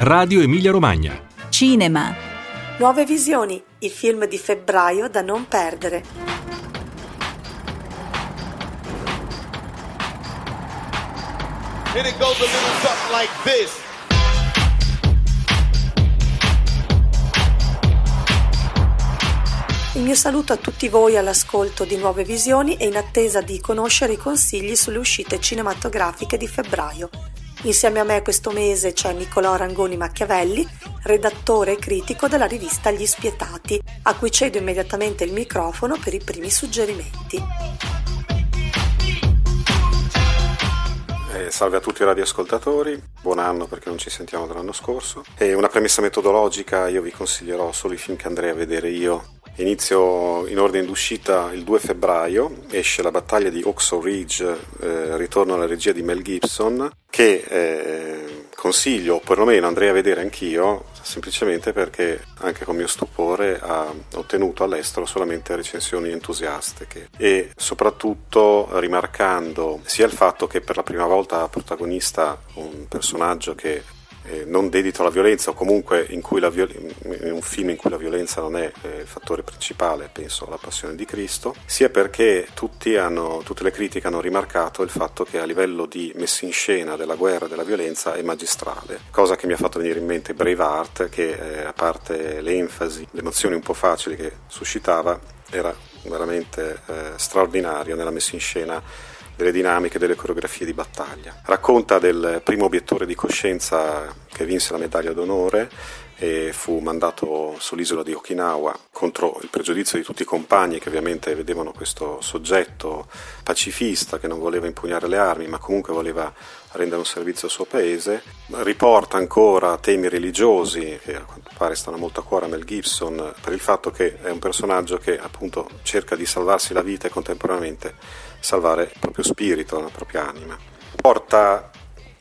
Radio Emilia Romagna. Cinema. Nuove visioni, i film di febbraio da non perdere. And it goes a little something like this. Il mio saluto a tutti voi all'ascolto di Nuove Visioni e in attesa di conoscere i consigli sulle uscite cinematografiche di febbraio. Insieme a me questo mese c'è Niccolò Rangoni Machiavelli, redattore e critico della rivista Gli Spietati, a cui cedo immediatamente il microfono per i primi suggerimenti. Eh, salve a tutti i radioascoltatori, buon anno perché non ci sentiamo dall'anno scorso. E una premessa metodologica, io vi consiglierò solo i film che andrei a vedere io Inizio in ordine d'uscita il 2 febbraio, esce la battaglia di Oxo Ridge, eh, ritorno alla regia di Mel Gibson, che eh, consiglio, o perlomeno andrei a vedere anch'io, semplicemente perché anche con mio stupore ha ottenuto all'estero solamente recensioni entusiastiche. E soprattutto rimarcando sia il fatto che per la prima volta protagonista un personaggio che eh, non dedito alla violenza o comunque in, viol- in, un film in cui la violenza non è eh, il fattore principale, penso alla passione di Cristo, sia perché hanno, tutte le critiche hanno rimarcato il fatto che a livello di messa in scena della guerra e della violenza è magistrale, cosa che mi ha fatto venire in mente Braveheart che eh, a parte l'enfasi, le emozioni un po' facili che suscitava, era veramente eh, straordinario nella messa in scena delle dinamiche, delle coreografie di battaglia. Racconta del primo obiettore di coscienza che vinse la medaglia d'onore e fu mandato sull'isola di Okinawa contro il pregiudizio di tutti i compagni che ovviamente vedevano questo soggetto pacifista che non voleva impugnare le armi ma comunque voleva rendere un servizio al suo paese. Riporta ancora temi religiosi che a quanto pare stanno molto a cuore a Mel Gibson per il fatto che è un personaggio che appunto cerca di salvarsi la vita e contemporaneamente salvare il proprio spirito, la propria anima. Porta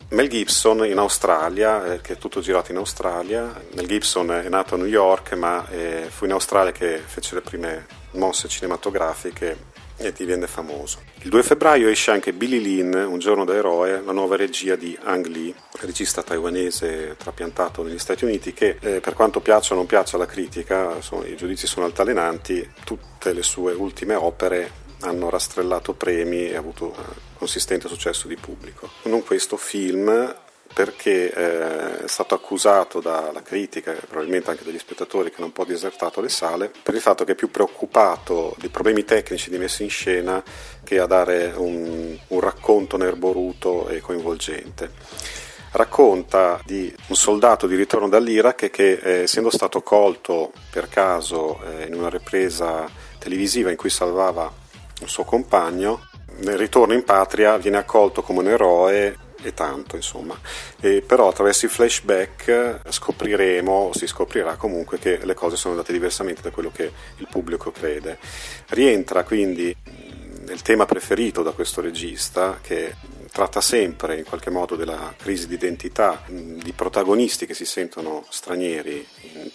Mel Gibson in Australia, eh, che è tutto girato in Australia. Mel Gibson è nato a New York, ma eh, fu in Australia che fece le prime mosse cinematografiche e divenne famoso. Il 2 febbraio esce anche Billy Lin, Un giorno da eroe, la nuova regia di Ang Lee, regista taiwanese trapiantato negli Stati Uniti, che eh, per quanto piaccia o non piaccia alla critica, sono, i giudizi sono altalenanti, tutte le sue ultime opere hanno rastrellato premi e avuto eh, consistente successo di pubblico. Non questo film perché eh, è stato accusato dalla critica e probabilmente anche dagli spettatori che non può disertato le sale per il fatto che è più preoccupato dei problemi tecnici di messa in scena che a dare un, un racconto nerboruto e coinvolgente racconta di un soldato di ritorno dall'Iraq che eh, essendo stato colto per caso eh, in una ripresa televisiva in cui salvava un suo compagno, nel ritorno in patria viene accolto come un eroe e tanto insomma. E però attraverso i flashback scopriremo o si scoprirà comunque che le cose sono andate diversamente da quello che il pubblico crede. Rientra quindi nel tema preferito da questo regista che tratta sempre in qualche modo della crisi di identità di protagonisti che si sentono stranieri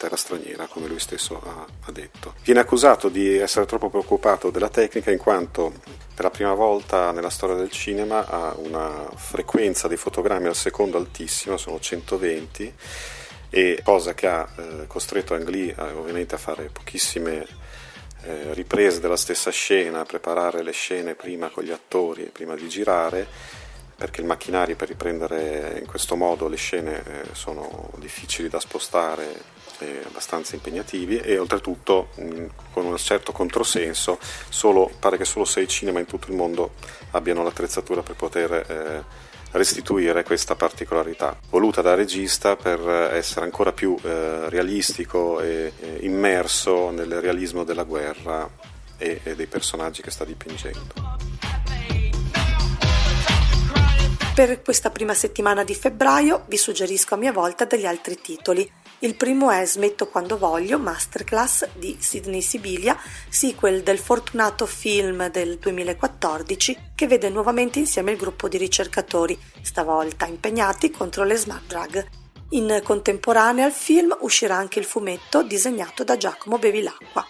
terra straniera, come lui stesso ha, ha detto. Viene accusato di essere troppo preoccupato della tecnica in quanto per la prima volta nella storia del cinema ha una frequenza di fotogrammi al secondo altissima, sono 120 e cosa che ha eh, costretto Ang Lee eh, ovviamente a fare pochissime eh, riprese della stessa scena, a preparare le scene prima con gli attori e prima di girare perché il macchinario per riprendere in questo modo le scene eh, sono difficili da spostare e abbastanza impegnativi e oltretutto mh, con un certo controsenso solo, pare che solo sei cinema in tutto il mondo abbiano l'attrezzatura per poter eh, restituire questa particolarità voluta da regista per essere ancora più eh, realistico e eh, immerso nel realismo della guerra e, e dei personaggi che sta dipingendo. Per questa prima settimana di febbraio vi suggerisco a mia volta degli altri titoli. Il primo è Smetto quando voglio, masterclass di Sidney Sibilia, sequel del fortunato film del 2014 che vede nuovamente insieme il gruppo di ricercatori, stavolta impegnati contro le smart drug. In contemporanea al film uscirà anche il fumetto disegnato da Giacomo Bevilacqua.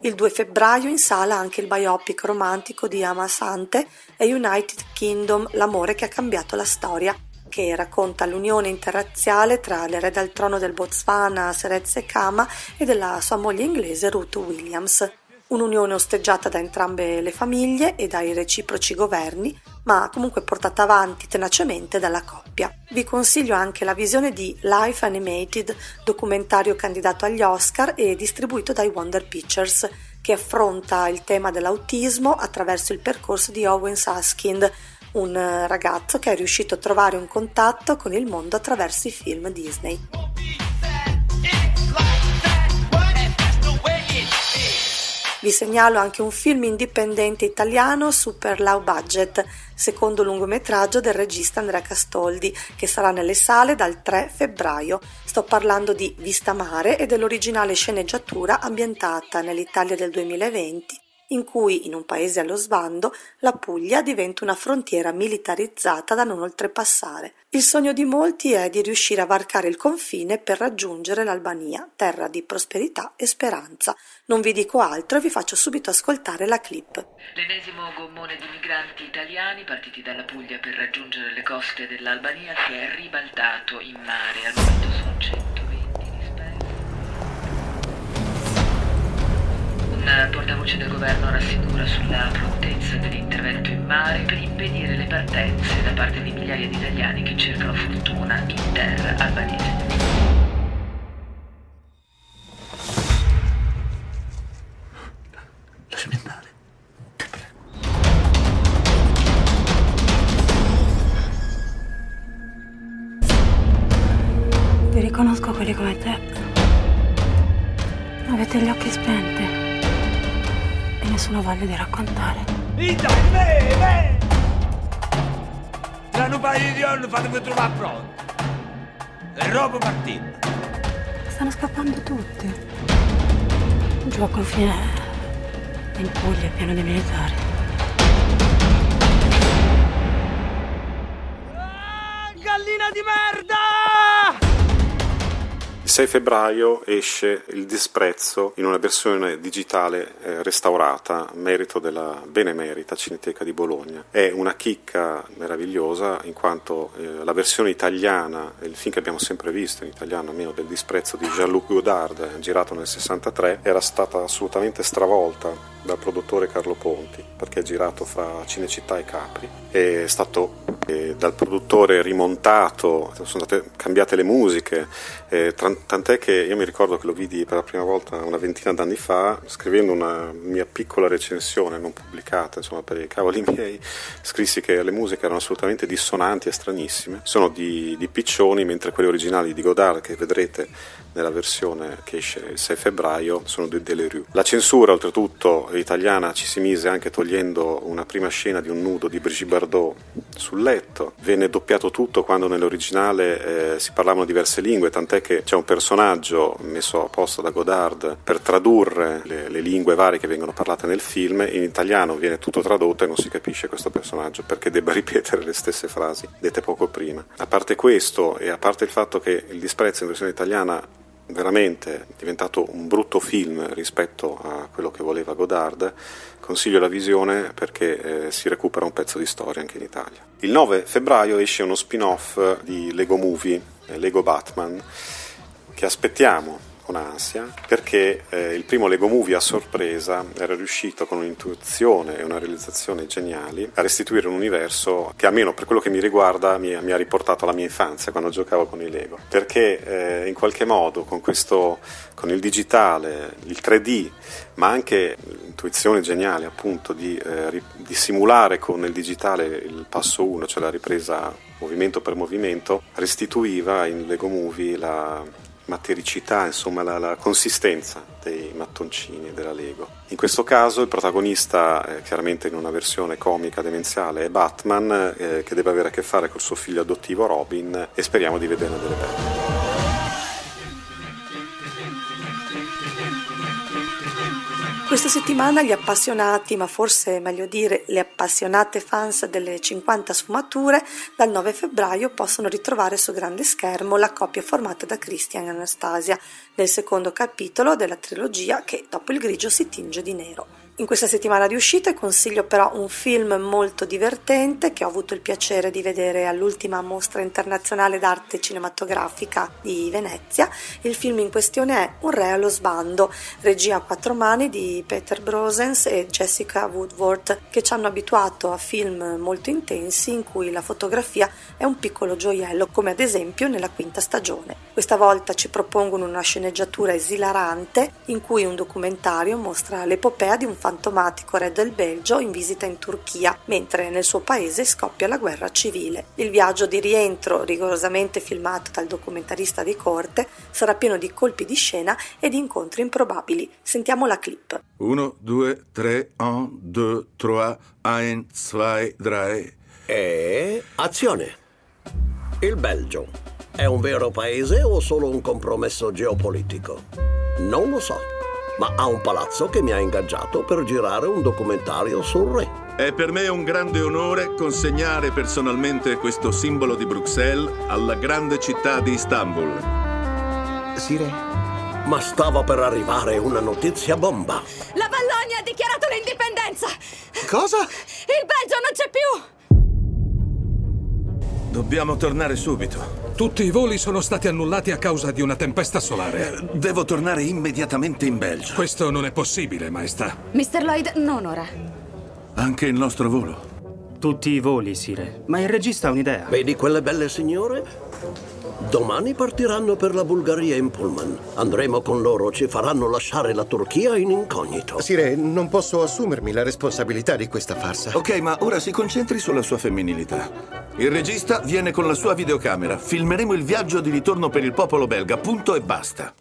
Il 2 febbraio in sala anche il biopic romantico di Amasante e United Kingdom L'amore che ha cambiato la storia, che racconta l'unione interrazziale tra l'erede al trono del Botswana Seretse Khama e della sua moglie inglese Ruth Williams. Un'unione osteggiata da entrambe le famiglie e dai reciproci governi, ma comunque portata avanti tenacemente dalla coppia. Vi consiglio anche la visione di Life Animated, documentario candidato agli Oscar e distribuito dai Wonder Pictures, che affronta il tema dell'autismo attraverso il percorso di Owen Saskind, un ragazzo che è riuscito a trovare un contatto con il mondo attraverso i film Disney. Vi segnalo anche un film indipendente italiano super low budget, secondo lungometraggio del regista Andrea Castoldi, che sarà nelle sale dal 3 febbraio. Sto parlando di Vista Mare e dell'originale sceneggiatura ambientata nell'Italia del 2020 in cui, in un paese allo sbando, la Puglia diventa una frontiera militarizzata da non oltrepassare. Il sogno di molti è di riuscire a varcare il confine per raggiungere l'Albania, terra di prosperità e speranza. Non vi dico altro e vi faccio subito ascoltare la clip. L'ennesimo gommone di migranti italiani partiti dalla Puglia per raggiungere le coste dell'Albania si è ribaltato in mare. Al momento sono 120 Un portavoce del governo rassicura sulla prontezza dell'intervento in mare per impedire le partenze da parte di migliaia di italiani che cercano fortuna in terra albanese. Voglia di raccontare. Dai, me, me! Tra un paio di giorni fatevi trovare pronto. E roba partita. Stanno scappando tutti. Giù al confine in Puglia è pieno di militari. Il 6 febbraio esce Il disprezzo in una versione digitale eh, restaurata, merito della Benemerita Cineteca di Bologna. È una chicca meravigliosa in quanto eh, la versione italiana, il film che abbiamo sempre visto in italiano, almeno del disprezzo di Jean-Luc Godard, eh, girato nel 63, era stata assolutamente stravolta dal produttore Carlo Ponti, perché è girato fra Cinecittà e Capri. È stato dal produttore rimontato, sono state cambiate le musiche, eh, tant'è che io mi ricordo che lo vidi per la prima volta una ventina d'anni fa, scrivendo una mia piccola recensione non pubblicata, insomma per i cavoli miei, scrissi che le musiche erano assolutamente dissonanti e stranissime, sono di, di Piccioni, mentre quelle originali di Godard che vedrete nella versione che esce il 6 febbraio sono di Delerue. La censura oltretutto italiana ci si mise anche togliendo una prima scena di un nudo di Brigitte Bardot sul letto, venne doppiato tutto quando nell'originale eh, si parlavano diverse lingue, tant'è che c'è un personaggio messo apposta da Godard per tradurre le, le lingue varie che vengono parlate nel film, in italiano viene tutto tradotto e non si capisce questo personaggio perché debba ripetere le stesse frasi dette poco prima. A parte questo e a parte il fatto che il disprezzo in versione italiana veramente diventato un brutto film rispetto a quello che voleva Godard, consiglio la visione perché eh, si recupera un pezzo di storia anche in Italia. Il 9 febbraio esce uno spin-off di Lego Movie, eh, Lego Batman, che aspettiamo con ansia perché eh, il primo Lego Movie a sorpresa era riuscito con un'intuizione e una realizzazione geniali a restituire un universo che almeno per quello che mi riguarda mi, mi ha riportato alla mia infanzia quando giocavo con i Lego. Perché eh, in qualche modo con questo con il digitale, il 3D ma anche l'intuizione geniale appunto di, eh, di simulare con il digitale il passo 1 cioè la ripresa movimento per movimento restituiva in Lego Movie la, matericità, insomma la, la, consistenza dei mattoncini della Lego. In questo caso il protagonista, eh, chiaramente in una versione comica demenziale, è Batman, eh, che deve avere a che fare col suo figlio adottivo Robin e speriamo di vederne delle belle. Questa settimana gli appassionati, ma forse meglio dire le appassionate fans delle 50 sfumature, dal 9 febbraio possono ritrovare su grande schermo la coppia formata da Christian e Anastasia nel secondo capitolo della trilogia che dopo il grigio si tinge di nero. In questa settimana di uscite consiglio però un film molto divertente che ho avuto il piacere di vedere all'ultima mostra internazionale d'arte cinematografica di Venezia. Il film in questione è Un re allo sbando, regia a quattro mani di Peter Brosens e Jessica Woodworth, che ci hanno abituato a film molto intensi in cui la fotografia è un piccolo gioiello, come ad esempio nella quinta stagione. Questa volta ci propongono una sceneggiatura esilarante in cui un documentario mostra l'epopea di un fantomatico re del Belgio in visita in Turchia, mentre nel suo paese scoppia la guerra civile. Il viaggio di rientro, rigorosamente filmato dal documentarista di corte, sarà pieno di colpi di scena e di incontri improbabili. Sentiamo la clip. 1, 2, 3, 1, 2, 3, 1, 2, 3. E azione. Il Belgio è un vero paese o solo un compromesso geopolitico? Non lo so ma ha un palazzo che mi ha ingaggiato per girare un documentario sul re. È per me un grande onore consegnare personalmente questo simbolo di Bruxelles alla grande città di Istanbul. Sì, re. Ma stava per arrivare una notizia bomba. La Vallonia ha dichiarato l'indipendenza! Cosa? Il Belgio non c'è più! Dobbiamo tornare subito. Tutti i voli sono stati annullati a causa di una tempesta solare. Eh, devo tornare immediatamente in Belgio. Questo non è possibile, maestà. Mr. Lloyd, non ora. Anche il nostro volo. Tutti i voli, Sire. Ma il regista ha un'idea. Vedi quelle belle signore? Domani partiranno per la Bulgaria in pullman. Andremo con loro, ci faranno lasciare la Turchia in incognito. Sire, non posso assumermi la responsabilità di questa farsa. Ok, ma ora si concentri sulla sua femminilità. Il regista viene con la sua videocamera. Filmeremo il viaggio di ritorno per il popolo belga, punto e basta.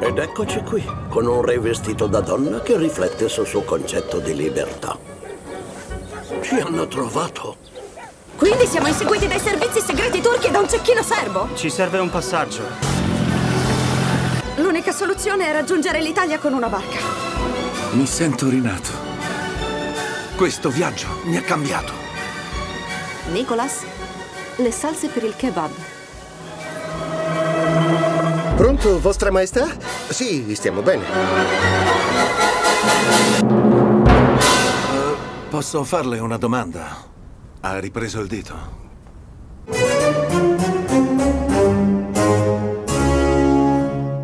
Ed eccoci qui, con un re vestito da donna che riflette sul suo concetto di libertà. Ci hanno trovato. Quindi siamo inseguiti dai servizi segreti turchi e da un cecchino serbo? Ci serve un passaggio. L'unica soluzione è raggiungere l'Italia con una barca. Mi sento rinato. Questo viaggio mi ha cambiato. Nicholas, le salse per il kebab. Pronto, Vostra Maestà? Sì, stiamo bene. Uh, posso farle una domanda? Ha ripreso il dito?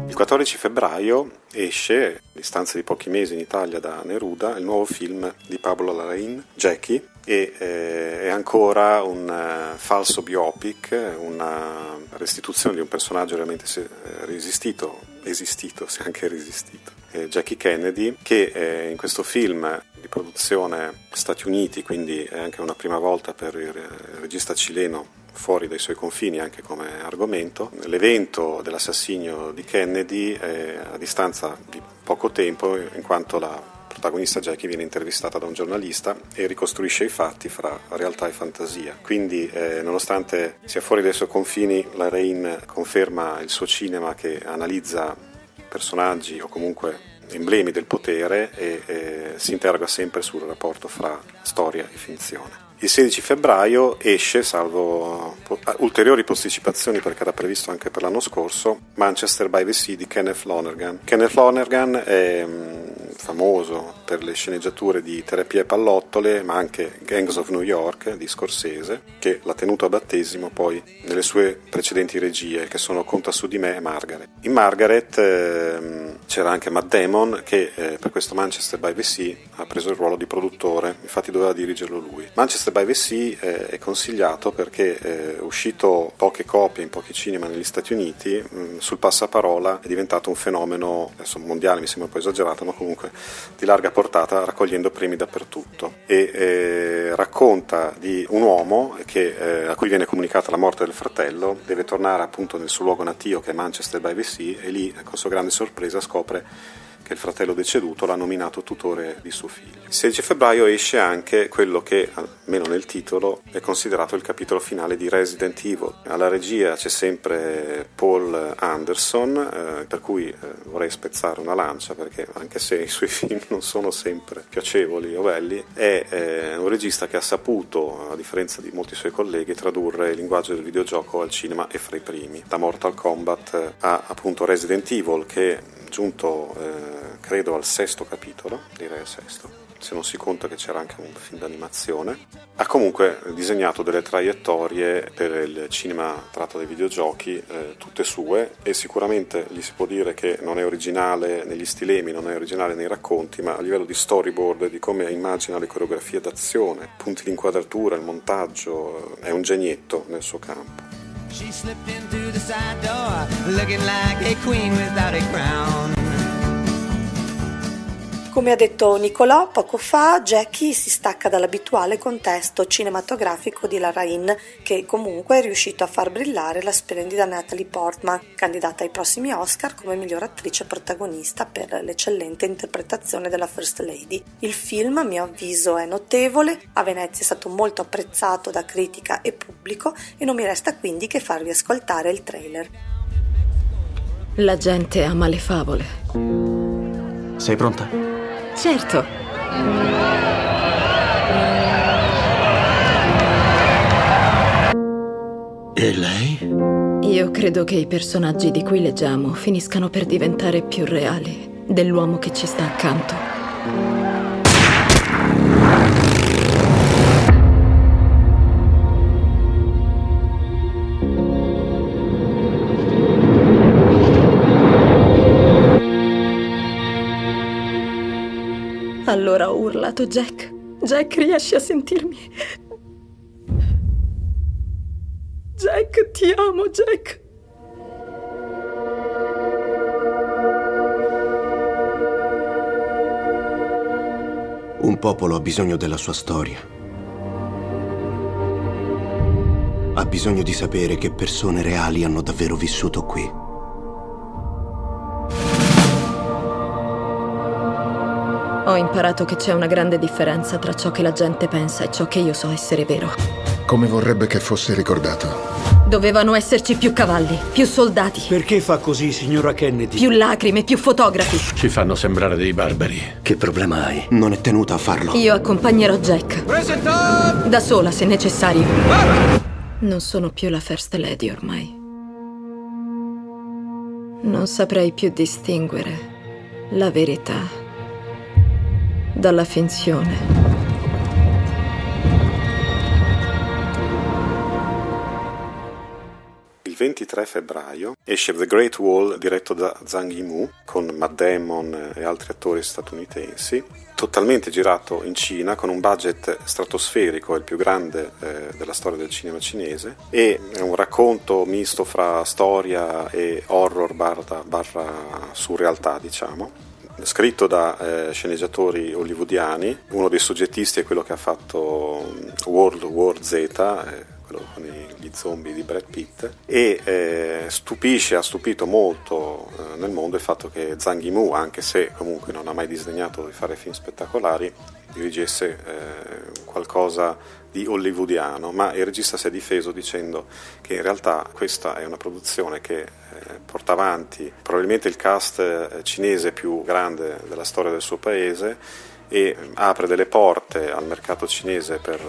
Il 14 febbraio esce, a distanza di pochi mesi in Italia da Neruda, il nuovo film di Pablo Larraín, Jackie, e eh, è ancora un uh, falso biopic, una restituzione di un personaggio realmente se, eh, resistito, esistito, se anche resistito, eh, Jackie Kennedy, che eh, in questo film di produzione Stati Uniti, quindi è anche una prima volta per il regista cileno fuori dai suoi confini anche come argomento. L'evento dell'assassinio di Kennedy a distanza di poco tempo in quanto la protagonista Jackie viene intervistata da un giornalista e ricostruisce i fatti fra realtà e fantasia. Quindi, eh, nonostante sia fuori dai suoi confini, la Rain conferma il suo cinema che analizza personaggi o comunque emblemi del potere e eh, si interroga sempre sul rapporto fra storia e finzione. Il 16 febbraio esce, salvo ulteriori posticipazioni perché era previsto anche per l'anno scorso, Manchester by the Sea di Kenneth Lonergan. Kenneth Lonergan è mm, famoso per le sceneggiature di Terapie e pallottole, ma anche Gangs of New York di Scorsese, che l'ha tenuto a battesimo poi nelle sue precedenti regie, che sono Conta su di me e Margaret. In Margaret eh, c'era anche Matt Damon, che eh, per questo Manchester by the Sea ha preso il ruolo di produttore, infatti doveva dirigerlo lui. Manchester by the Sea eh, è consigliato perché è uscito poche copie in pochi cinema negli Stati Uniti, mh, mm, sul passaparola è diventato un fenomeno, adesso mondiale mi sembra un po' esagerato, ma comunque di larga portata raccogliendo premi dappertutto. E eh, racconta di un uomo che, eh, a cui viene comunicata la morte del fratello, deve tornare appunto nel suo luogo natio che è Manchester by the Sea e lì con sua grande sorpresa scopre che il fratello deceduto l'ha nominato tutore di suo figlio. Il 16 febbraio esce anche quello che, almeno nel titolo, è considerato il capitolo finale di Resident Evil. Alla regia c'è sempre Paul Anderson, eh, per cui eh, vorrei spezzare una lancia perché anche se i suoi film non sono sempre piacevoli o belli, è eh, un regista che ha saputo, a differenza di molti suoi colleghi, tradurre il linguaggio del videogioco al cinema e fra i primi. Da Mortal Kombat a appunto Resident Evil che giunto eh, credo al sesto capitolo, direi al sesto, se non si conta che c'era anche un film d'animazione. Ha comunque disegnato delle traiettorie per il cinema tratto dai videogiochi, eh, tutte sue, e sicuramente gli si può dire che non è originale negli stilemi, non è originale nei racconti, ma a livello di storyboard, di come immagina le coreografie d'azione, punti di inquadratura, il montaggio, è un genietto nel suo campo. She slipped into the side door, looking like a queen without a crown. Come ha detto Nicolò poco fa, Jackie si stacca dall'abituale contesto cinematografico di Larraín, che comunque è riuscito a far brillare la splendida Natalie Portman, candidata ai prossimi Oscar come miglior attrice protagonista per l'eccellente interpretazione della First Lady. Il film, a mio avviso, è notevole, a Venezia è stato molto apprezzato da critica e pubblico e non mi resta quindi che farvi ascoltare il trailer. La gente ama le favole. Sei pronta? Certo. E lei? Io credo che i personaggi di cui leggiamo finiscano per diventare più reali dell'uomo che ci sta accanto. Allora ho urlato Jack. Jack, riesci a sentirmi? Jack, ti amo, Jack. Un popolo ha bisogno della sua storia. Ha bisogno di sapere che persone reali hanno davvero vissuto qui. Ho imparato che c'è una grande differenza tra ciò che la gente pensa e ciò che io so essere vero. Come vorrebbe che fosse ricordato? Dovevano esserci più cavalli, più soldati. Perché fa così, signora Kennedy? Più lacrime, più fotografi. Ci fanno sembrare dei barbari. Che problema hai? Non è tenuta a farlo. Io accompagnerò Jack. Presentato! Da sola, se necessario. Non sono più la First Lady ormai. Non saprei più distinguere la verità dalla finzione. Il 23 febbraio esce The Great Wall diretto da Zhang Yimou con Matt Damon e altri attori statunitensi totalmente girato in Cina con un budget stratosferico, il più grande eh, della storia del cinema cinese e è un racconto misto fra storia e horror barra, barra surrealtà diciamo scritto da eh, sceneggiatori hollywoodiani, uno dei soggettisti è quello che ha fatto mm, World War Z, eh, quello con gli zombie di Brad Pitt, e eh, stupisce, ha stupito molto eh, nel mondo il fatto che Zhang Yimou, anche se comunque non ha mai disegnato di fare film spettacolari, dirigesse eh, qualcosa di hollywoodiano, ma il regista si è difeso dicendo che in realtà questa è una produzione che eh, porta avanti probabilmente il cast eh, cinese più grande della storia del suo paese e apre delle porte al mercato cinese per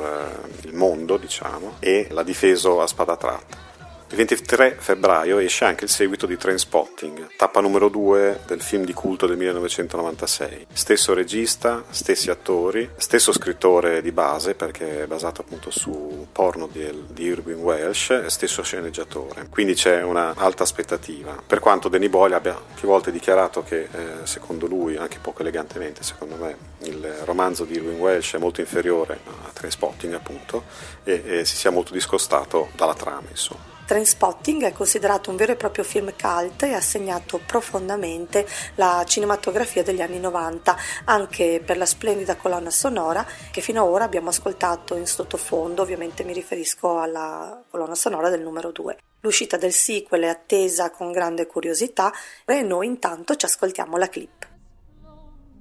il mondo, diciamo, e l'ha difeso a spada tratta. Il 23 febbraio esce anche il seguito di Trainspotting, tappa numero 2 del film di culto del 1996. Stesso regista, stessi attori, stesso scrittore di base perché è basato appunto su porno di, di Irving Welsh e stesso sceneggiatore. Quindi c'è una alta aspettativa. Per quanto Danny Boyle abbia più volte dichiarato che eh, secondo lui, anche poco elegantemente secondo me, il romanzo di Irving Welsh è molto inferiore a Trainspotting appunto e, e si sia molto discostato dalla trama insomma. Trainspotting è considerato un vero e proprio film cult e ha segnato profondamente la cinematografia degli anni 90, anche per la splendida colonna sonora che fino ad ora abbiamo ascoltato in sottofondo, ovviamente mi riferisco alla colonna sonora del numero 2. L'uscita del sequel è attesa con grande curiosità e noi intanto ci ascoltiamo la clip.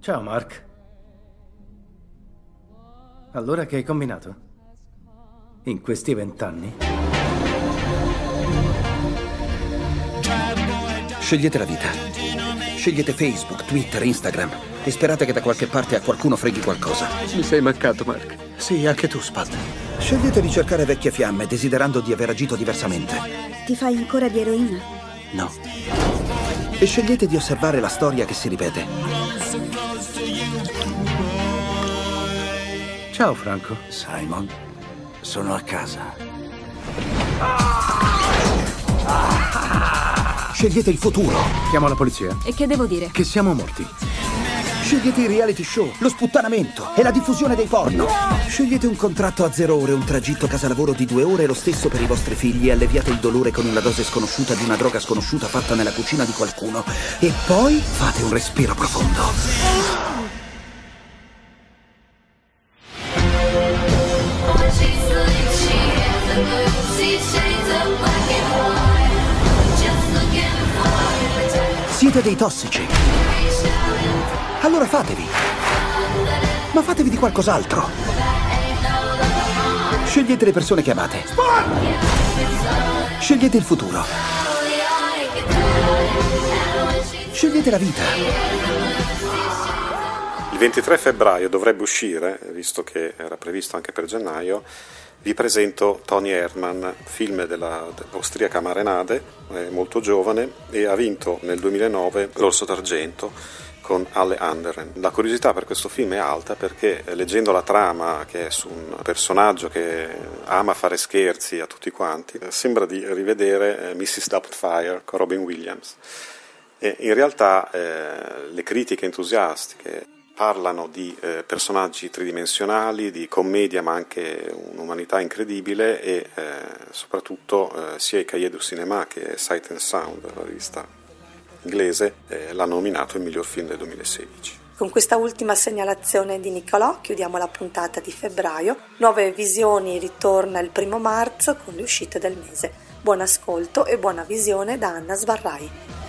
Ciao Mark. Allora che hai combinato? In questi vent'anni? Scegliete la vita. Scegliete Facebook, Twitter, Instagram e sperate che da qualche parte a qualcuno freghi qualcosa. Mi sei mancato, Mark. Sì, anche tu, Spud. Scegliete di cercare vecchie fiamme, desiderando di aver agito diversamente. Ti fai ancora di eroina? No. e scegliete di osservare la storia che si ripete. Ciao Franco. Simon, sono a casa. Scegliete il futuro. Chiamo la polizia. E che devo dire? Che siamo morti. Scegliete il reality show, lo sputtanamento e la diffusione dei porno. Scegliete un contratto a zero ore, un tragitto casa-lavoro di due ore, lo stesso per i vostri figli e alleviate il dolore con una dose sconosciuta di una droga sconosciuta fatta nella cucina di qualcuno. E poi fate un respiro profondo. Siete dei tossici. Allora fatevi. Ma fatevi di qualcos'altro. Scegliete le persone che amate. Scegliete il futuro. Scegliete la vita. Il 23 febbraio dovrebbe uscire, visto che era previsto anche per gennaio, vi presento Tony Herman, film della, dell'austriaca Marenade, molto giovane e ha vinto nel 2009 l'Orso d'Argento con Alle Anderen. La curiosità per questo film è alta perché eh, leggendo la trama, che è su un personaggio che ama fare scherzi a tutti quanti, eh, sembra di rivedere eh, Mrs. Doubtfire con Robin Williams. E in realtà eh, le critiche entusiastiche parlano di eh, personaggi tridimensionali, di commedia ma anche un'umanità incredibile e eh, soprattutto eh, sia i Cahiers du Cinéma che Sight and Sound, la rivista inglese, eh, l'hanno nominato il miglior film del 2016. Con questa ultima segnalazione di Nicolò chiudiamo la puntata di febbraio. Nuove visioni ritorna il primo marzo con le uscite del mese. Buon ascolto e buona visione da Anna Sbarrai.